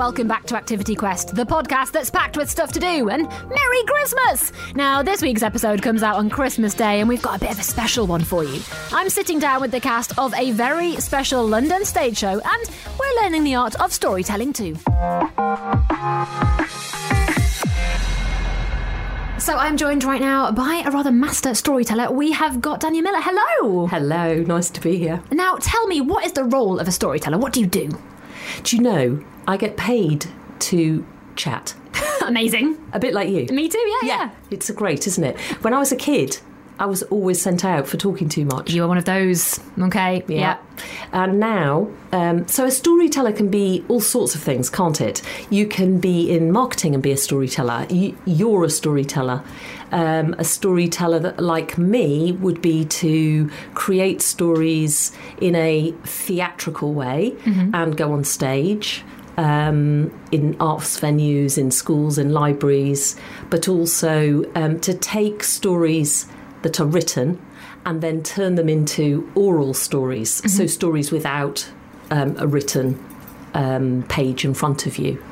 welcome back to Activity Quest, the podcast that's packed with stuff to do, and Merry Christmas! Now, this week's episode comes out on Christmas Day, and we've got a bit of a special one for you. I'm sitting down with the cast of a very special London stage show, and we're learning the art of storytelling too. So I'm joined right now by a rather master storyteller. We have got Danyah Miller. Hello. Hello, nice to be here. Now, tell me, what is the role of a storyteller? What do you do? Do you know, I get paid to chat. Amazing. A bit like you. Me too, yeah, yeah. It's great, isn't it? When I was a kid, I was always sent out for talking too much. You are one of those. Okay. Yeah. And now, um, so a storyteller can be all sorts of things, can't it? You can be in marketing and be a storyteller. You, you're a storyteller. Um, a storyteller that, like me, would be to create stories in a theatrical way and go on stage. Um, in arts venues, in schools, in libraries, but also um, to take stories that are written and then turn them into oral stories. So, stories without um, a written um, page in front of you.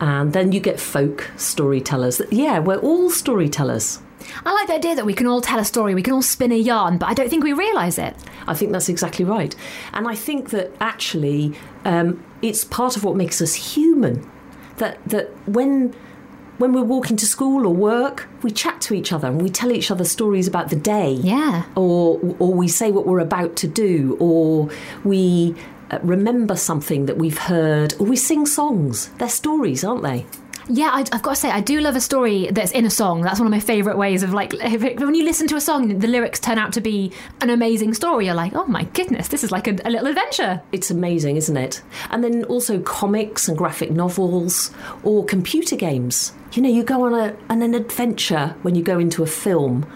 And then you get folk storytellers. Yeah, we're all storytellers. I like the idea that we can all tell a story, we can all spin a yarn, but I don't think we realise it. I think that's exactly right. And I think that actually um, it's part of what makes us human. That, that when when we're walking to school or work, we chat to each other and we tell each other stories about the day. Yeah. Or, or we say what we're about to do, or we uh, remember something that we've heard, or we sing songs. They're stories, aren't they? Yeah, I, I've got to say, I do love a story that's in a song. That's one of my favourite ways of like, when you listen to a song, the lyrics turn out to be an amazing story. You're like, oh my goodness, this is like a, a little adventure. It's amazing, isn't it? And then also comics and graphic novels or computer games. You know, you go on, a, on an adventure when you go into a film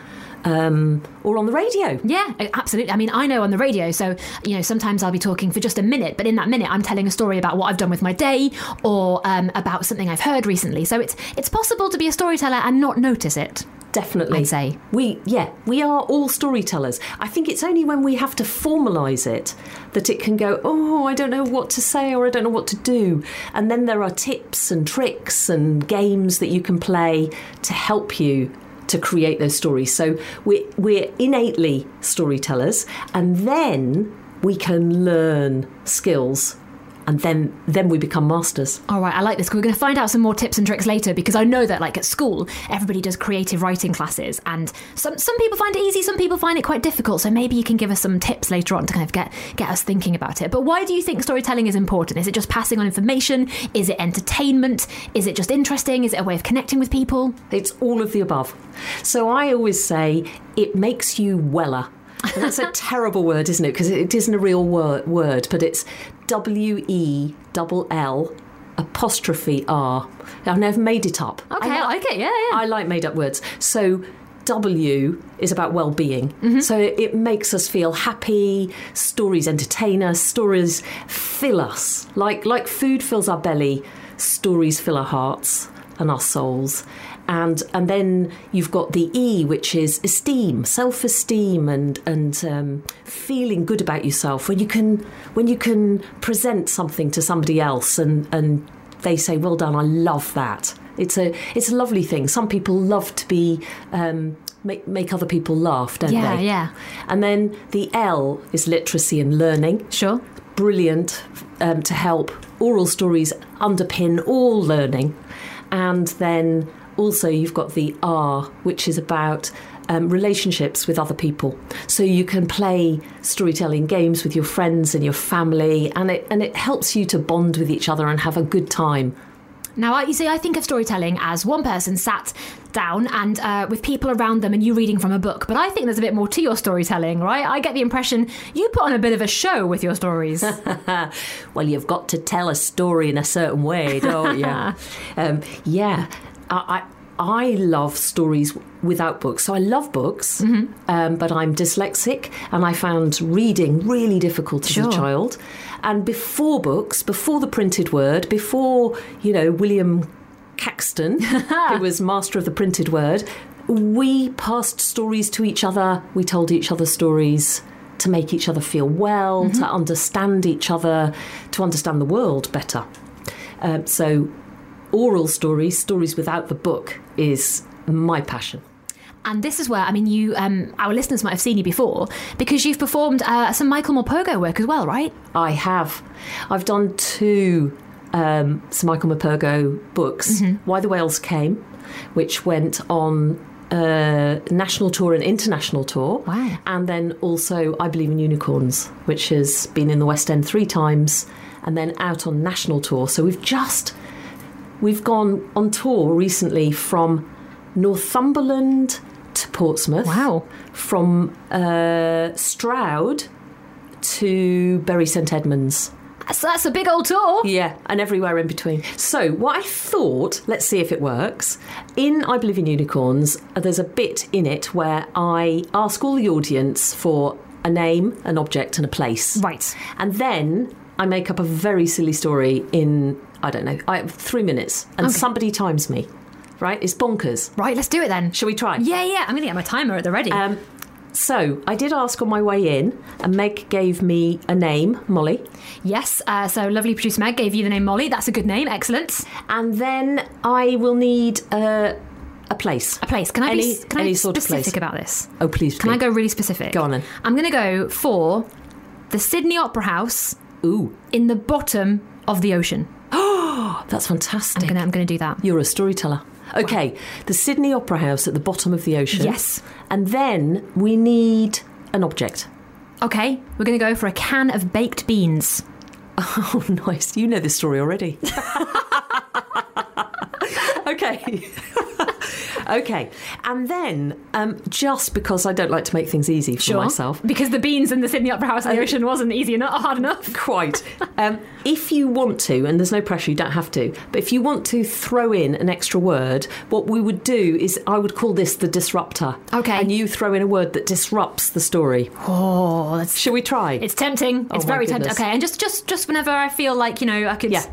um, or on the radio. Yeah, absolutely. I mean, I know on the radio, so you know, sometimes I'll be talking for just a minute, but in that minute, I'm telling a story about what I've done with my day or um, about something I've heard recently. So it's it's possible to be a storyteller and not notice it. Definitely. I'd say. We, yeah, we are all storytellers. I think it's only when we have to formalise it that it can go, oh, I don't know what to say or I don't know what to do. And then there are tips and tricks and games that you can play to help you to create those stories. So we're, we're innately storytellers and then we can learn skills and then then we become masters. All right, I like this. We're going to find out some more tips and tricks later because I know that, like at school, everybody does creative writing classes, and some some people find it easy, some people find it quite difficult. So maybe you can give us some tips later on to kind of get get us thinking about it. But why do you think storytelling is important? Is it just passing on information? Is it entertainment? Is it just interesting? Is it a way of connecting with people? It's all of the above. So I always say it makes you weller. And that's a terrible word, isn't it? Because it isn't a real word, word but it's W E double L apostrophe R. I've never made it up. Okay, I like it. Yeah, yeah. I like made up words. So W is about well-being. Mm-hmm. So it, it makes us feel happy. Stories entertain us. Stories fill us. Like like food fills our belly. Stories fill our hearts and our souls. And and then you've got the E, which is esteem, self-esteem, and and um, feeling good about yourself when you can when you can present something to somebody else and and they say, "Well done, I love that." It's a it's a lovely thing. Some people love to be um, make make other people laugh, don't Yeah, they? yeah. Yeah. And then the L is literacy and learning. Sure. Brilliant um, to help oral stories underpin all learning, and then also you've got the R, which is about um, relationships with other people. So you can play storytelling games with your friends and your family, and it and it helps you to bond with each other and have a good time. Now, you see, I think of storytelling as one person sat down and uh, with people around them and you reading from a book. But I think there's a bit more to your storytelling, right? I get the impression you put on a bit of a show with your stories. well, you've got to tell a story in a certain way, don't you? um, yeah, I, I love stories without books. So I love books, um, but I'm dyslexic, and I found reading really difficult as a child. And before books, before the printed word, before you know William Caxton, who was master of the printed word, we passed stories to each other. We told each other stories to make each other feel well, to understand each other, to understand the world better. Um, so, oral stories, stories without the book, is my passion. And this is where, I mean, you, um, our listeners might have seen you before because you've performed uh, some Michael Morpurgo work as well, right? I have. I've done two um, Sir Michael Morpurgo books. Why the Whales Came, which went on uh, national tour and international tour. Wow. And then also I Believe in Unicorns, which has been in the West End three times and then out on national tour. So we've just we've gone on tour recently from Northumberland to Portsmouth. Wow. From uh, Stroud to Bury St Edmunds. So that's a big old tour. Yeah, and everywhere in between. So, what I thought, let's see if it works. In I Believe in Unicorns, uh, there's a bit in it where I ask all the audience for a name, an object, and a place. Right. And then I make up a very silly story in, I don't know, I, three minutes, and Okay. somebody times me. Right? It's bonkers. Right, let's do it then. Shall we try? Yeah, yeah. I'm going to get my timer at the ready. Um, so, I did ask on my way in, and Meg gave me a name, Molly. yes. Uh, so lovely producer Meg gave you the name Molly. That's a good name. Excellent. And then I will need uh, a place. A place. Can I Any- be, can I any be sort of specific place. about this? Oh, please. Can I go really specific? Go on then. I'm going to go for the Sydney Opera House Ooh, in the bottom of the ocean. that's fantastic. I'm going to I'm going to do that. You're a storyteller. Okay, the Sydney Opera House at the bottom of the ocean. Yes. And then we need an object. Okay, we're going to go for a can of baked beans. Oh, nice. You know this story already. okay. Okay. And then, um, just because I don't like to make things easy for myself, Because the beans in the Sydney Opera House in the ocean wasn't easy enough, hard enough. Quite. Um, if you want to, and there's no pressure, you don't have to, but if you want to throw in an extra word, what we would do is I would call this the disruptor. Okay. And you throw in a word that disrupts the story. Oh, that's Shall we try? it's tempting. It's Oh my very tempting. Okay, and just just just whenever I feel like you know I could Yeah.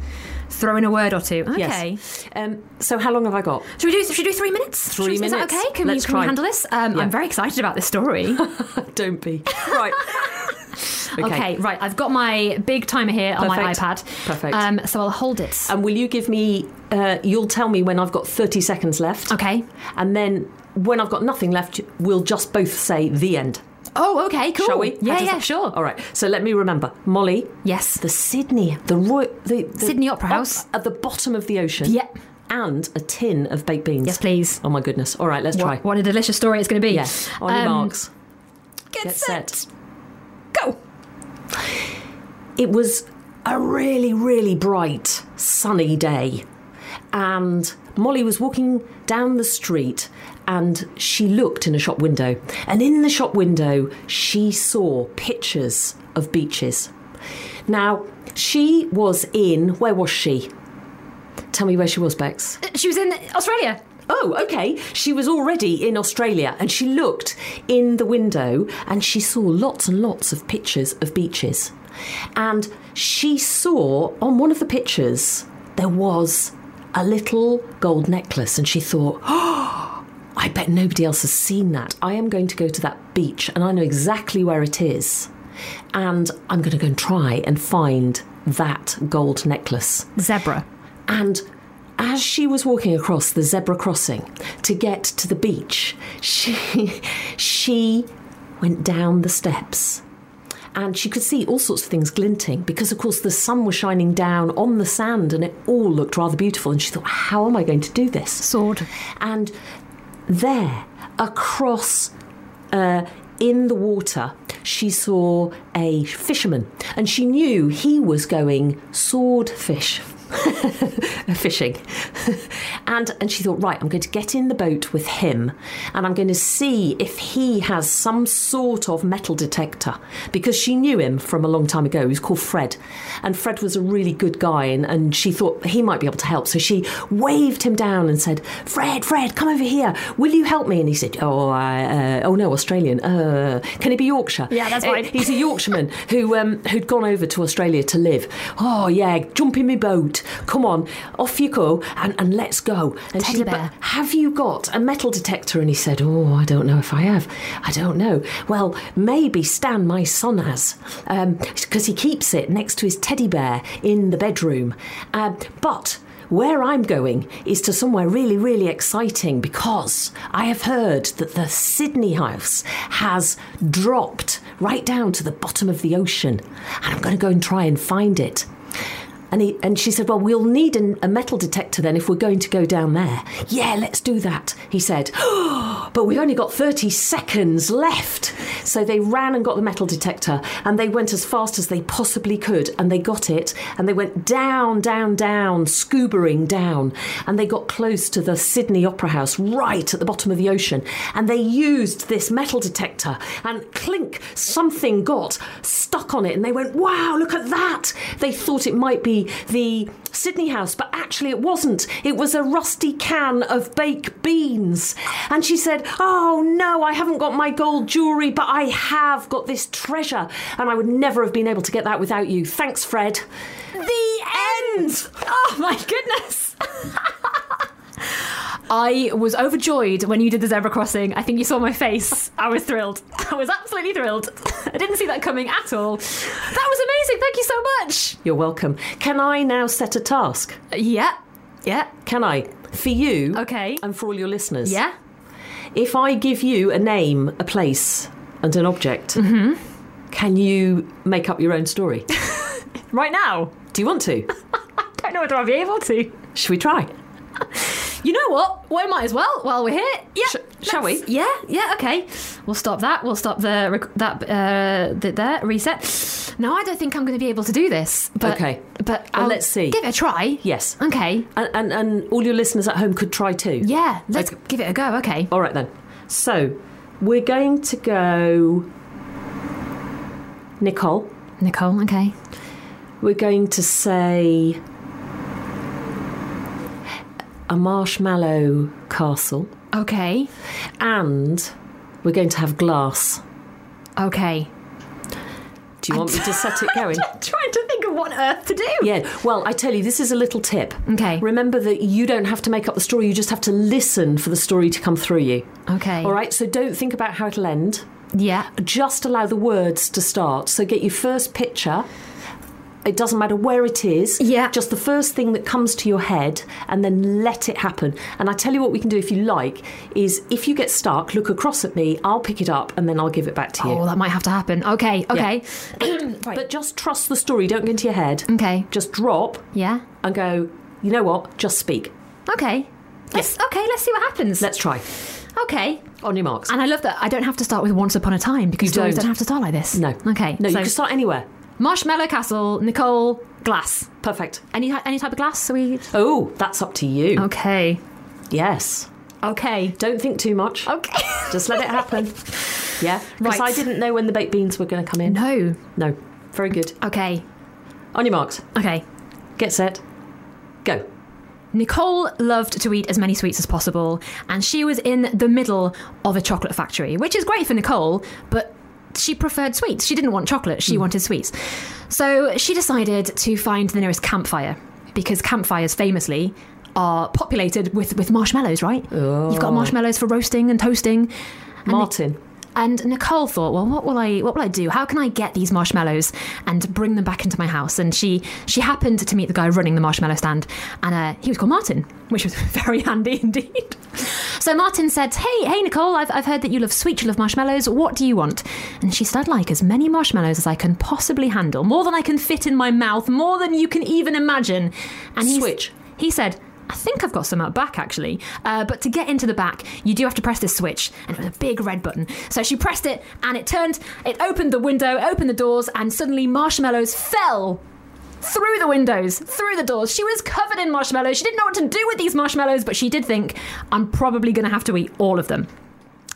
Throw in a word or two. Yes. Okay. Um, so how long have I got? Should we do? Should we do three minutes? Three we- Is that minutes. okay? Can Let's we can we handle this? Um, Yeah. I'm very excited about this story. Don't be. Right. okay. right. I've got my big timer here on my iPad. Perfect. Um, so I'll hold it. And will you give me, uh, you'll tell me when I've got 30 seconds left. okay. And then when I've got nothing left, we'll just both say the end. Oh, okay. Cool. Shall we? Yeah, yeah, that- sure. All right. So let me remember. Molly, Yes. the Sydney, the Roy, the, the Sydney Opera House. at the bottom of the ocean. Yep. And a tin of baked beans. Yes, please. Oh my goodness. All right, let's try. What, what a delicious story it's going to be. Yes. On Um, marks. Get, Get set. set. Go. It was a really, really bright, sunny day. And Molly was walking down the street and she looked in a shop window. And in the shop window, she saw pictures of beaches. Now, she was in, where was she? Tell me where she was, Bex. Uh, she was in Australia. Oh, okay. She was already in Australia and she looked in the window and she saw lots and lots of pictures of beaches. And she saw on one of the pictures there was a little gold necklace and she thought, oh, I bet nobody else has seen that. I am going to go to that beach and I know exactly where it is. And I'm going to go and try and find that gold necklace. Zebra. And as she was walking across the zebra crossing to get to the beach, she she went down the steps. And she could see all sorts of things glinting because, of course, the sun was shining down on the sand and it all looked rather beautiful. And she thought, how am I going to do this? Sword. And there, across uh, in the water, she saw a fisherman, and she knew he was going swordfish fishing. and and she thought, right, I'm going to get in the boat with him and I'm going to see if he has some sort of metal detector because she knew him from a long time ago. He was called Fred. And Fred was a really good guy and, and she thought he might be able to help. So she waved him down and said, Fred, Fred, come over here. Will you help me? And he said, Oh, I, uh, oh no, Australian. Uh, can it be Yorkshire? Yeah, that's right. He's a Yorkshireman who um, who'd gone over to Australia to live. Oh yeah, jump in my boat. Right, come on, off you go, and, and let's go. And she Teddy said, but bear. have you got a metal detector? And he said, oh, I don't know if I have. I don't know. Well, maybe Stan, my son, has, because he keeps it next to his teddy bear in the bedroom. Um, but where I'm going is to somewhere really, really exciting because I have heard that the Sydney house has dropped right down to the bottom of the ocean, and I'm going to go and try and find it. And, he, and she said, Well, we'll need an, a metal detector then if we're going to go down there. Yeah, let's do that, he said. but we've only got 30 seconds left. So they ran and got the metal detector and they went as fast as they possibly could and they got it and they went down, down, down, scubaing down. And they got close to the Sydney Opera House right at the bottom of the ocean. And they used this metal detector and clink, something got stuck on it. And they went, Wow, look at that. They thought it might be the Sydney house, but actually it wasn't. It was a rusty can of baked beans. And she said, Oh no, I haven't got my gold jewellery, but I have got this treasure. And I would never have been able to get that without you. Thanks, Fred. The end! Oh my goodness. I was overjoyed when you did the zebra crossing. I think you saw my face. I was thrilled. I was absolutely thrilled. I didn't see that coming at all. That was amazing. Thank you so much. You're welcome. Can I now set a task? Yeah. Yeah. Can I? For you Okay. and for all your listeners. Yeah. If I give you a name, a place, and an object, Mm-hmm. can you make up your own story? Right now. Do you want to? I don't know whether I'll be able to. Should we try? You know what? We might as well while we're here. Yeah. Sh- shall we? Yeah. Yeah. Okay. We'll stop that. We'll stop the rec- that uh, the, there reset. No, I don't think I'm going to be able to do this. But, Okay. But Well, let's see. Give it a try. Yes. Okay. And, and, and all your listeners at home could try too. Yeah. Let's Okay. give it a go. Okay. All right then. So we're going to go. Nicole, Nicole. Okay. we're going to say a marshmallow castle, Okay. and we're going to have glass. Okay. Do you want me to set it going? Trying to think of what on earth to do. Yeah, well, I tell you, this is a little tip. Okay. Remember that you don't have to make up the story, you just have to listen for the story to come through you. Okay. All right, so don't think about how it'll end. Yeah. Just allow the words to start. So get your first picture. It doesn't matter where it is. Yeah. Just the first thing that comes to your head and then let it happen. And I tell you what we can do if you like is if you get stuck, look across at me, I'll pick it up and then I'll give it back to you. Oh, that might have to happen. Okay. Okay. right. But just trust the story, don't go into your head. okay. Just drop Yeah. and go, you know what? Just speak. Okay. Let's, Okay. Let's see what happens. Let's try. okay. On your marks. And I love that I don't have to start with Once Upon a Time because You stories don't. don't have to start like this. No. Okay. No, so you can start anywhere. Marshmallow Castle, Nicole, glass. Perfect. Any any type of glass? Are we? Oh, that's up to you. Okay. Yes. Okay. Don't think too much. Okay. Just let it happen. Yeah. Because Right. I didn't know when the baked beans were going to come in. no. No. Very good. Okay. On your marks. Okay. Get set. Go. Nicole loved to eat as many sweets as possible, and she was in the middle of a chocolate factory, which is great for Nicole, but she preferred sweets. She didn't want chocolate, she hmm. wanted sweets. So she decided to find the nearest campfire, because campfires famously are populated with, with marshmallows, right? You've got oh. marshmallows for roasting and toasting. And Martin. And Nicole thought, well, what will I what will I do? How can I get these marshmallows and bring them back into my house? And she she happened to meet the guy running the marshmallow stand, and uh, he was called Martin, which was very handy indeed. So Martin said, "Hey, hey, Nicole, I've, I've heard that you love sweet, you love marshmallows. What do you want?" And she said, "I'd like as many marshmallows as I can possibly handle, more than I can fit in my mouth, more than you can even imagine." And he Switch. He said. I think I've got some out back actually. Uh, but to get into the back, you do have to press this switch, and it was a big red button. So she pressed it, and it turned, it opened the window, opened the doors, and suddenly marshmallows fell through the windows, through the doors. She was covered in marshmallows. She didn't know what to do with these marshmallows, but she did think, I'm probably going to have to eat all of them.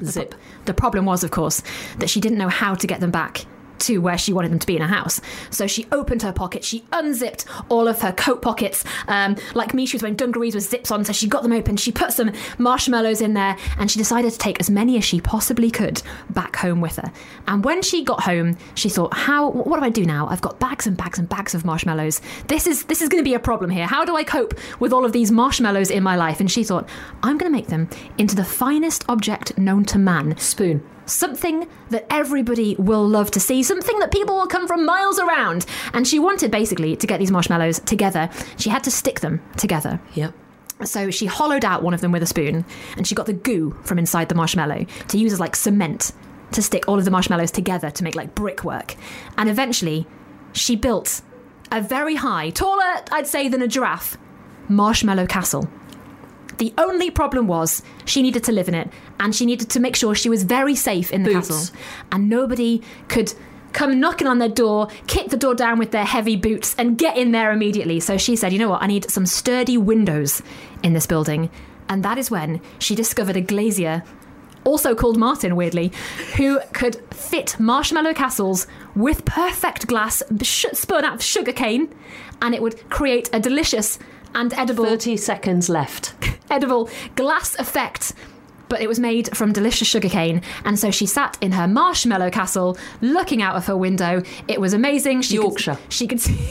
Zip. The problem was, of course, that she didn't know how to get them back to where she wanted them to be in her house. So she opened her pocket, she unzipped all of her coat pockets. Um, like me, she was wearing dungarees with zips on, so she got them open. She put some marshmallows in there, and she decided to take as many as she possibly could back home with her. And when she got home, she thought, "How? What do I do now? I've got bags and bags and bags of marshmallows. This is this is going to be a problem here. How do I cope with all of these marshmallows in my life?" And she thought, "I'm going to make them into the finest object known to man." Spoon. Something that everybody will love to see, something that people will come from miles around. And she wanted basically to get these marshmallows together. She had to stick them together. Yep. So she hollowed out one of them with a spoon and she got the goo from inside the marshmallow to use as like cement to stick all of the marshmallows together to make like brickwork. And eventually she built a very high, taller, I'd say, than a giraffe, marshmallow castle. The only problem was she needed to live in it and she needed to make sure she was very safe in the Boots. castle. And nobody could come knocking on their door, kick the door down with their heavy boots, and get in there immediately. So she said, You know what? I need some sturdy windows in this building. And that is when she discovered a glazier, also called Martin, weirdly, who could fit marshmallow castles with perfect glass sh- spun out of sugar cane, and it would create a delicious and edible 30 seconds left. edible glass effect. But it was made from delicious sugarcane, and so she sat in her marshmallow castle, looking out of her window. It was amazing. She Yorkshire. Could, she could see.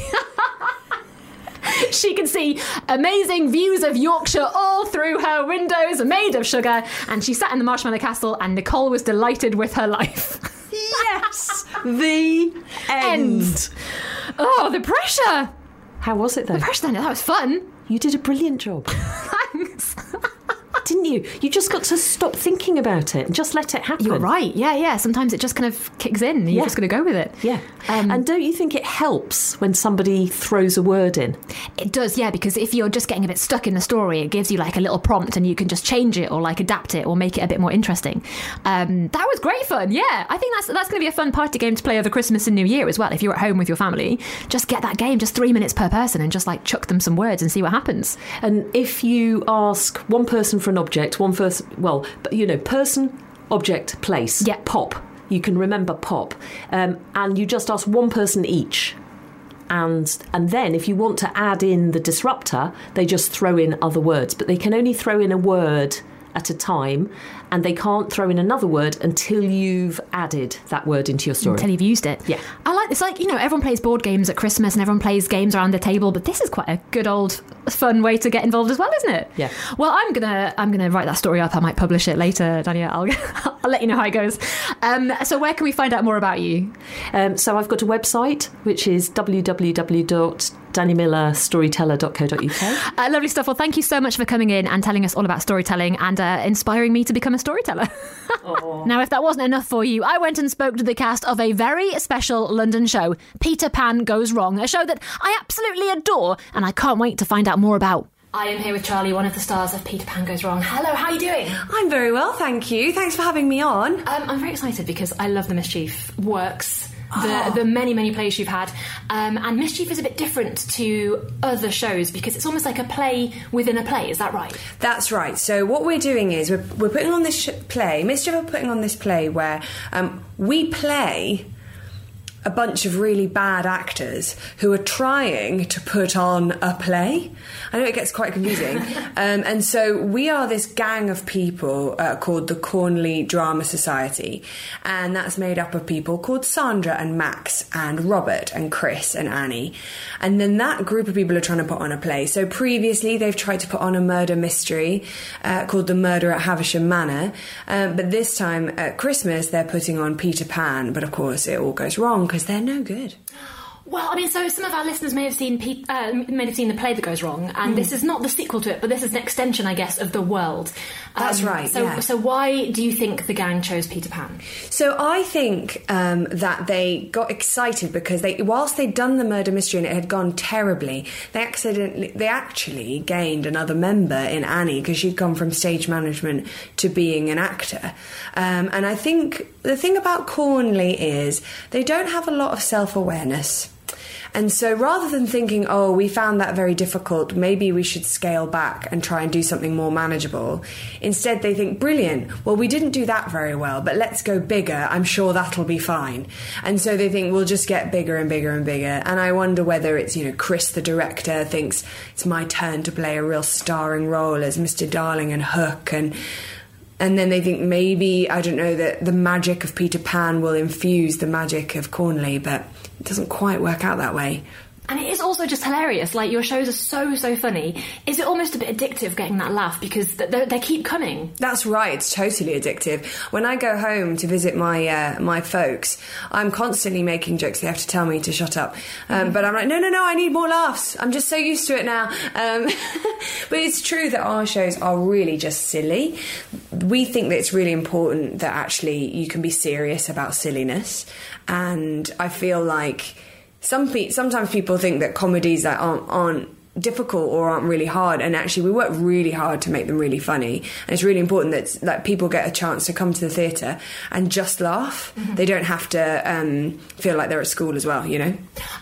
she could see amazing views of Yorkshire all through her windows, made of sugar. And she sat in the marshmallow castle, and Nicole was delighted with her life. Yes! the end. End. oh, the pressure! How was it though? Then. That was fun. You did a brilliant job. Didn't you? You just got to stop thinking about it and just let it happen. You're right. Yeah, yeah. Sometimes it just kind of kicks in. You're Yeah. just going to go with it. Yeah. Um, and don't you think it helps when somebody throws a word in? It does, yeah, because if you're just getting a bit stuck in the story, it gives you like a little prompt and you can just change it or like adapt it or make it a bit more interesting. Um, that was great fun, yeah. I think that's that's going to be a fun party game to play over Christmas and New Year as well. If you're at home with your family, just get that game, just three minutes per person, and just like chuck them some words and see what happens. And if you ask one person for an object, one person, well, but you know, person, object, place, Yeah. pop. You can remember pop, um, and you just ask one person each. And and then if you want to add in the disruptor, they just throw in other words, but they can only throw in a word at a time, and they can't throw in another word until you've added that word into your story. Until you've used it. Yeah. I like it's like, you know, everyone plays board games at Christmas and everyone plays games around the table, but this is quite a good old fun way to get involved as well, isn't it? Yeah. Well, I'm gonna I'm gonna write that story up. I might publish it later, Danyah. I'll I'll let you know how it goes. Um, so where can we find out more about you? Um, so I've got a website which is www www.dannymillerstoryteller.co.uk. Uh, lovely stuff. Well, thank you so much for coming in and telling us all about storytelling and uh, inspiring me to become a storyteller. now, if that wasn't enough for you, I went and spoke to the cast of a very special London show, Peter Pan Goes Wrong, a show that I absolutely adore and I can't wait to find out more about. I am here with Charlie, one of the stars of Peter Pan Goes Wrong. Hello, how are you doing? I'm very well, thank you. Thanks for having me on. Um, I'm very excited because I love the Mischief works. The, the many, many plays you've had. Um, and Mischief is a bit different to other shows because it's almost like a play within a play, is that right? That's right. So what we're doing is we're, we're putting on this sh- play. Mischief are putting on this play where um, we play a bunch of really bad actors who are trying to put on a play. I know it gets quite confusing. um, and so we are this gang of people uh, called the Cornley Drama Society. And that's made up of people called Sandra and Max and Robert and Chris and Annie. And then that group of people are trying to put on a play. So previously they've tried to put on a murder mystery uh, called The Murder at Havisham Manor. Um, but this time at Christmas they're putting on Peter Pan. But of course it all goes wrong because they're no good. Well, I mean, so some of our listeners may have seen Pe- uh, may have seen the play that goes wrong, and this is not the sequel to it, but this is an extension, I guess, of the world. Um, That's right, So, yeah. so why do you think the gang chose Peter Pan? So I think um, that they got excited because they, whilst they'd done the murder mystery and it had gone terribly, they accidentally, they actually gained another member in Annie because she'd gone from stage management to being an actor. Um, and I think the thing about Cornley is they don't have a lot of self awareness. And so rather than thinking, oh, we found that very difficult, maybe we should scale back and try and do something more manageable, instead they think, brilliant, well, we didn't do that very well, but let's go bigger. I'm sure that'll be fine. And so they think we'll just get bigger and bigger and bigger. And I wonder whether it's, you know, Chris, the director, thinks it's my turn to play a real starring role as Mr. Darling and Hook and and then they think maybe I don't know that the magic of Peter Pan will infuse the magic of Cornley, but it doesn't quite work out that way. And it is also just hilarious. Like your shows are so so funny. Is it almost a bit addictive getting that laugh because they, they keep coming? That's right. It's totally addictive. When I go home to visit my uh, my folks, I'm constantly making jokes. They have to tell me to shut up, um, mm. but I'm like, no, no, no. I need more laughs. I'm just so used to it now. Um, but it's true that our shows are really just silly. We think that it's really important that actually you can be serious about silliness, and I feel like some pe- sometimes people think that comedies that aren't, aren't difficult or aren't really hard and actually we work really hard to make them really funny. And it's really important that that people get a chance to come to the theatre and just laugh. Mm-hmm. they don't have to um, feel like they're at school as well you know?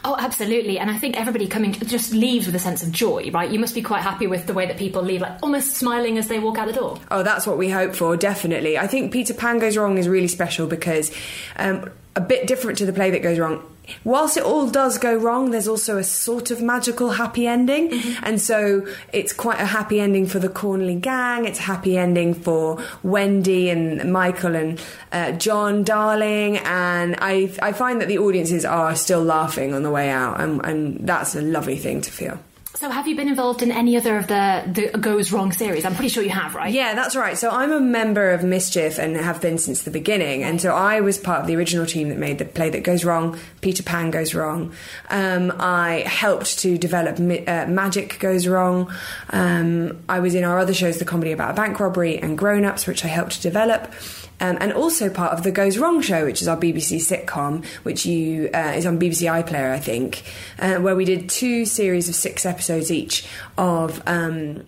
Oh absolutely. And I think everybody coming just leaves with a sense of joy right? You must be quite happy with the way that people leave like almost smiling as they walk out the door. Oh that's what we hope for definitely. I think Peter Pan Goes Wrong is really special because um, a bit different to the play that goes wrong whilst it all does go wrong, there's also a sort of magical happy ending. Mm-hmm. And so it's quite a happy ending for the Cornley gang. It's a happy ending for Wendy and Michael and uh, John Darling. And I, I find that the audiences are still laughing on the way out. And, and that's a lovely thing to feel. So, have you been involved in any other of the, the Goes Wrong series? I'm pretty sure you have, right? Yeah, that's right. So, I'm a member of Mischief and have been since the beginning. And so, I was part of the original team that made the play that goes wrong, Peter Pan Goes Wrong. Um, I helped to develop uh, Magic Goes Wrong. Um, I was in our other shows, the comedy about a bank robbery and Grown Ups, which I helped to develop um, and also part of the Goes Wrong show, which is our BBC sitcom, which you uh, is on BBC iPlayer, I think, uh, where we did two series of six episodes each of. Um,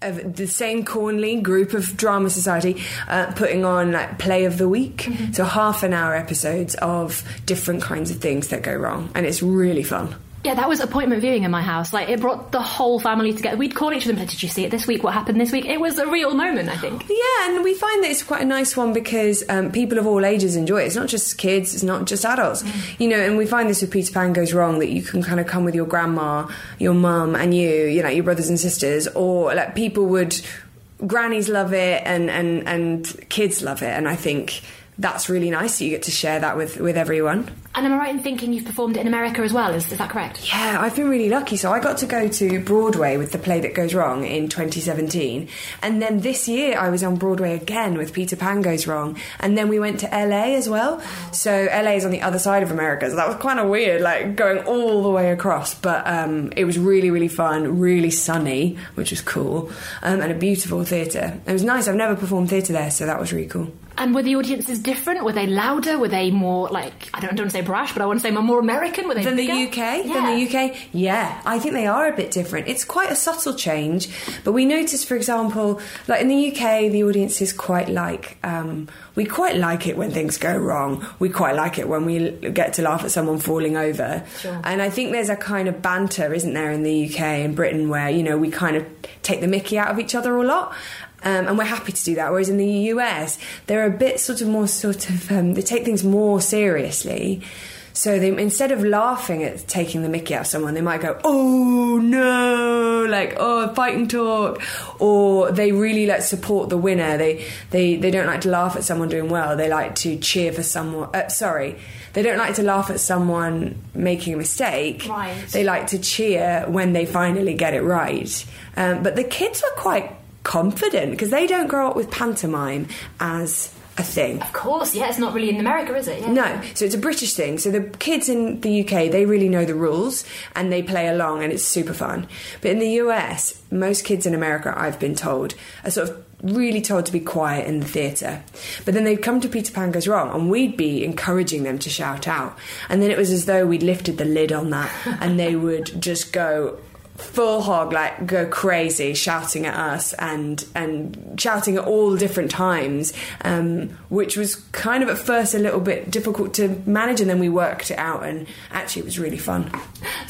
of the same Cornley group of drama society uh, putting on like play of the week, mm-hmm. so half an hour episodes of different kinds of things that go wrong, and it's really fun. Yeah, that was appointment viewing in my house. Like it brought the whole family together. We'd call each other and say, "Did you see it this week? What happened this week?" It was a real moment, I think. Yeah, and we find that it's quite a nice one because um, people of all ages enjoy it. It's not just kids, it's not just adults, mm. you know. And we find this with Peter Pan Goes Wrong that you can kind of come with your grandma, your mum, and you, you know, your brothers and sisters, or like people would. Grannies love it, and and and kids love it, and I think that's really nice. that You get to share that with, with everyone. And am I right in thinking you've performed it in America as well? Is, is that correct? Yeah, I've been really lucky. So I got to go to Broadway with the play that goes wrong in 2017, and then this year I was on Broadway again with Peter Pan Goes Wrong, and then we went to LA as well. So LA is on the other side of America, so that was kind of weird, like going all the way across. But um, it was really really fun, really sunny, which was cool, um, and a beautiful theatre. It was nice. I've never performed theatre there, so that was really cool. And were the audiences different? Were they louder? Were they more like I don't, I don't want to say brash, but I want to say more American? Were they than bigger? the UK? Yeah. Than the UK? Yeah, I think they are a bit different. It's quite a subtle change, but we notice, for example, like in the UK, the audience is quite like um, we quite like it when things go wrong. We quite like it when we get to laugh at someone falling over. Sure. And I think there's a kind of banter, isn't there, in the UK and Britain, where you know we kind of take the Mickey out of each other a lot. Um, and we're happy to do that. Whereas in the US, they're a bit sort of more sort of um, they take things more seriously. So they instead of laughing at taking the Mickey out of someone, they might go, "Oh no!" like "Oh, fight and talk," or they really like support the winner. They they they don't like to laugh at someone doing well. They like to cheer for someone. Uh, sorry, they don't like to laugh at someone making a mistake. Right. They like to cheer when they finally get it right. Um, but the kids were quite confident because they don't grow up with pantomime as a thing. Of course, yeah, it's not really in America, is it? Yeah. No, so it's a British thing. So the kids in the UK, they really know the rules and they play along and it's super fun. But in the US, most kids in America, I've been told, are sort of really told to be quiet in the theatre. But then they'd come to Peter Pan Goes Wrong and we'd be encouraging them to shout out. And then it was as though we'd lifted the lid on that and they would just go full hog like go crazy shouting at us and and shouting at all different times um, which was kind of at first a little bit difficult to manage and then we worked it out and actually it was really fun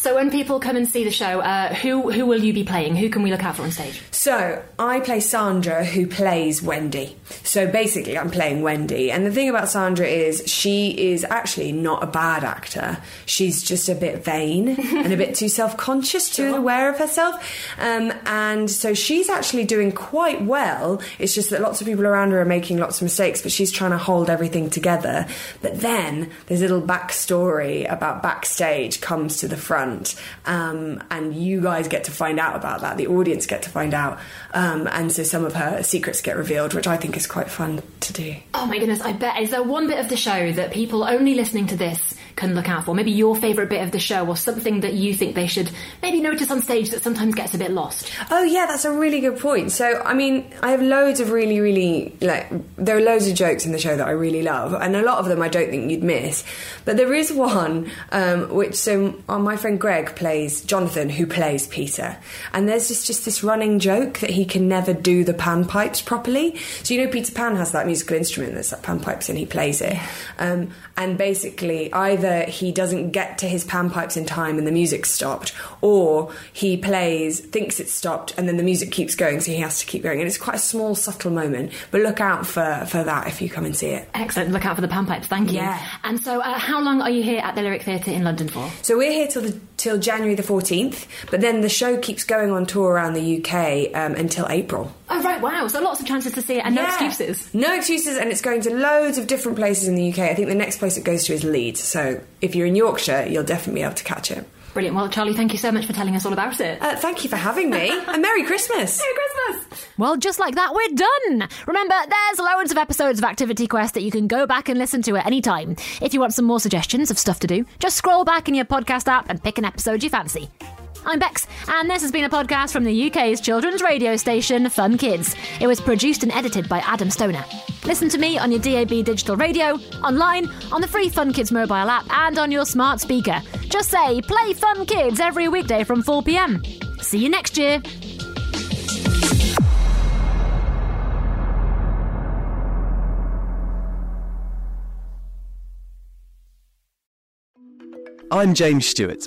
So when people come and see the show, uh, who who will you be playing? Who can we look out for on stage? So I play Sandra, who plays Wendy. So basically, I'm playing Wendy. And the thing about Sandra is she is actually not a bad actor. She's just a bit vain and a bit too self-conscious, too aware of herself. Um, and so she's actually doing quite well. It's just that lots of people around her are making lots of mistakes, but she's trying to hold everything together. But then this little backstory about backstage comes to the front, um, and you guys get to find out about that. The audience get to find out, um, and so some of her secrets get revealed, which I think is quite fun to do. Oh my goodness, I bet. Is there one bit of the show that people only listening to this can look out for? Maybe your favourite bit of the show or something that you think they should maybe notice on stage that sometimes gets a bit lost? Oh yeah, that's a really good point. So I mean, I have loads of really, really like there are loads of jokes in the show that I really love, and a lot of them I don't think you'd miss. But there is one um, which so uh, my friend Greg plays Jonathan, who plays Peter, and there's just just this running joke that he can never do the panpipes properly. So you know, Peter Pan has that musical instrument that's like panpipes, and he plays it. Um, and basically, either he doesn't get to his panpipes in time and the music's stopped, or he plays, thinks it's stopped, and then the music keeps going, so he has to keep going. And it's quite a small, subtle moment, but look out for, for that if you come and see it. Excellent. Look out for the panpipes. Thank you. Yeah. And so, uh, how long are you here at the Lyric Theatre in London for? So we're here till the, till January the 14th, but then the show keeps going on tour around the UK um, until April. Oh right, wow. So lots of chances to see it and no excuses. No excuses, and it's going to loads of different places in the UK. I think the next place it goes to is Leeds. So if you're in Yorkshire, you'll definitely be able to catch it. Brilliant. Well, Charlie, thank you so much for telling us all about it. Uh, thank you for having me, and Merry Christmas. Merry Christmas! Well, just like that, we're done. Remember, there's loads of episodes of Activity Quest that you can go back and listen to at any time. If you want some more suggestions of stuff to do, just scroll back in your podcast app and pick an episode you fancy. I'm Bex, and this has been a podcast from the UK's children's radio station, Fun Kids. It was produced and edited by Adam Stoner. Listen to me on your DAB digital radio, online, on the free Fun Kids mobile app, and on your smart speaker. Just say, play Fun Kids every weekday from 4 pm. See you next year. I'm James Stewart,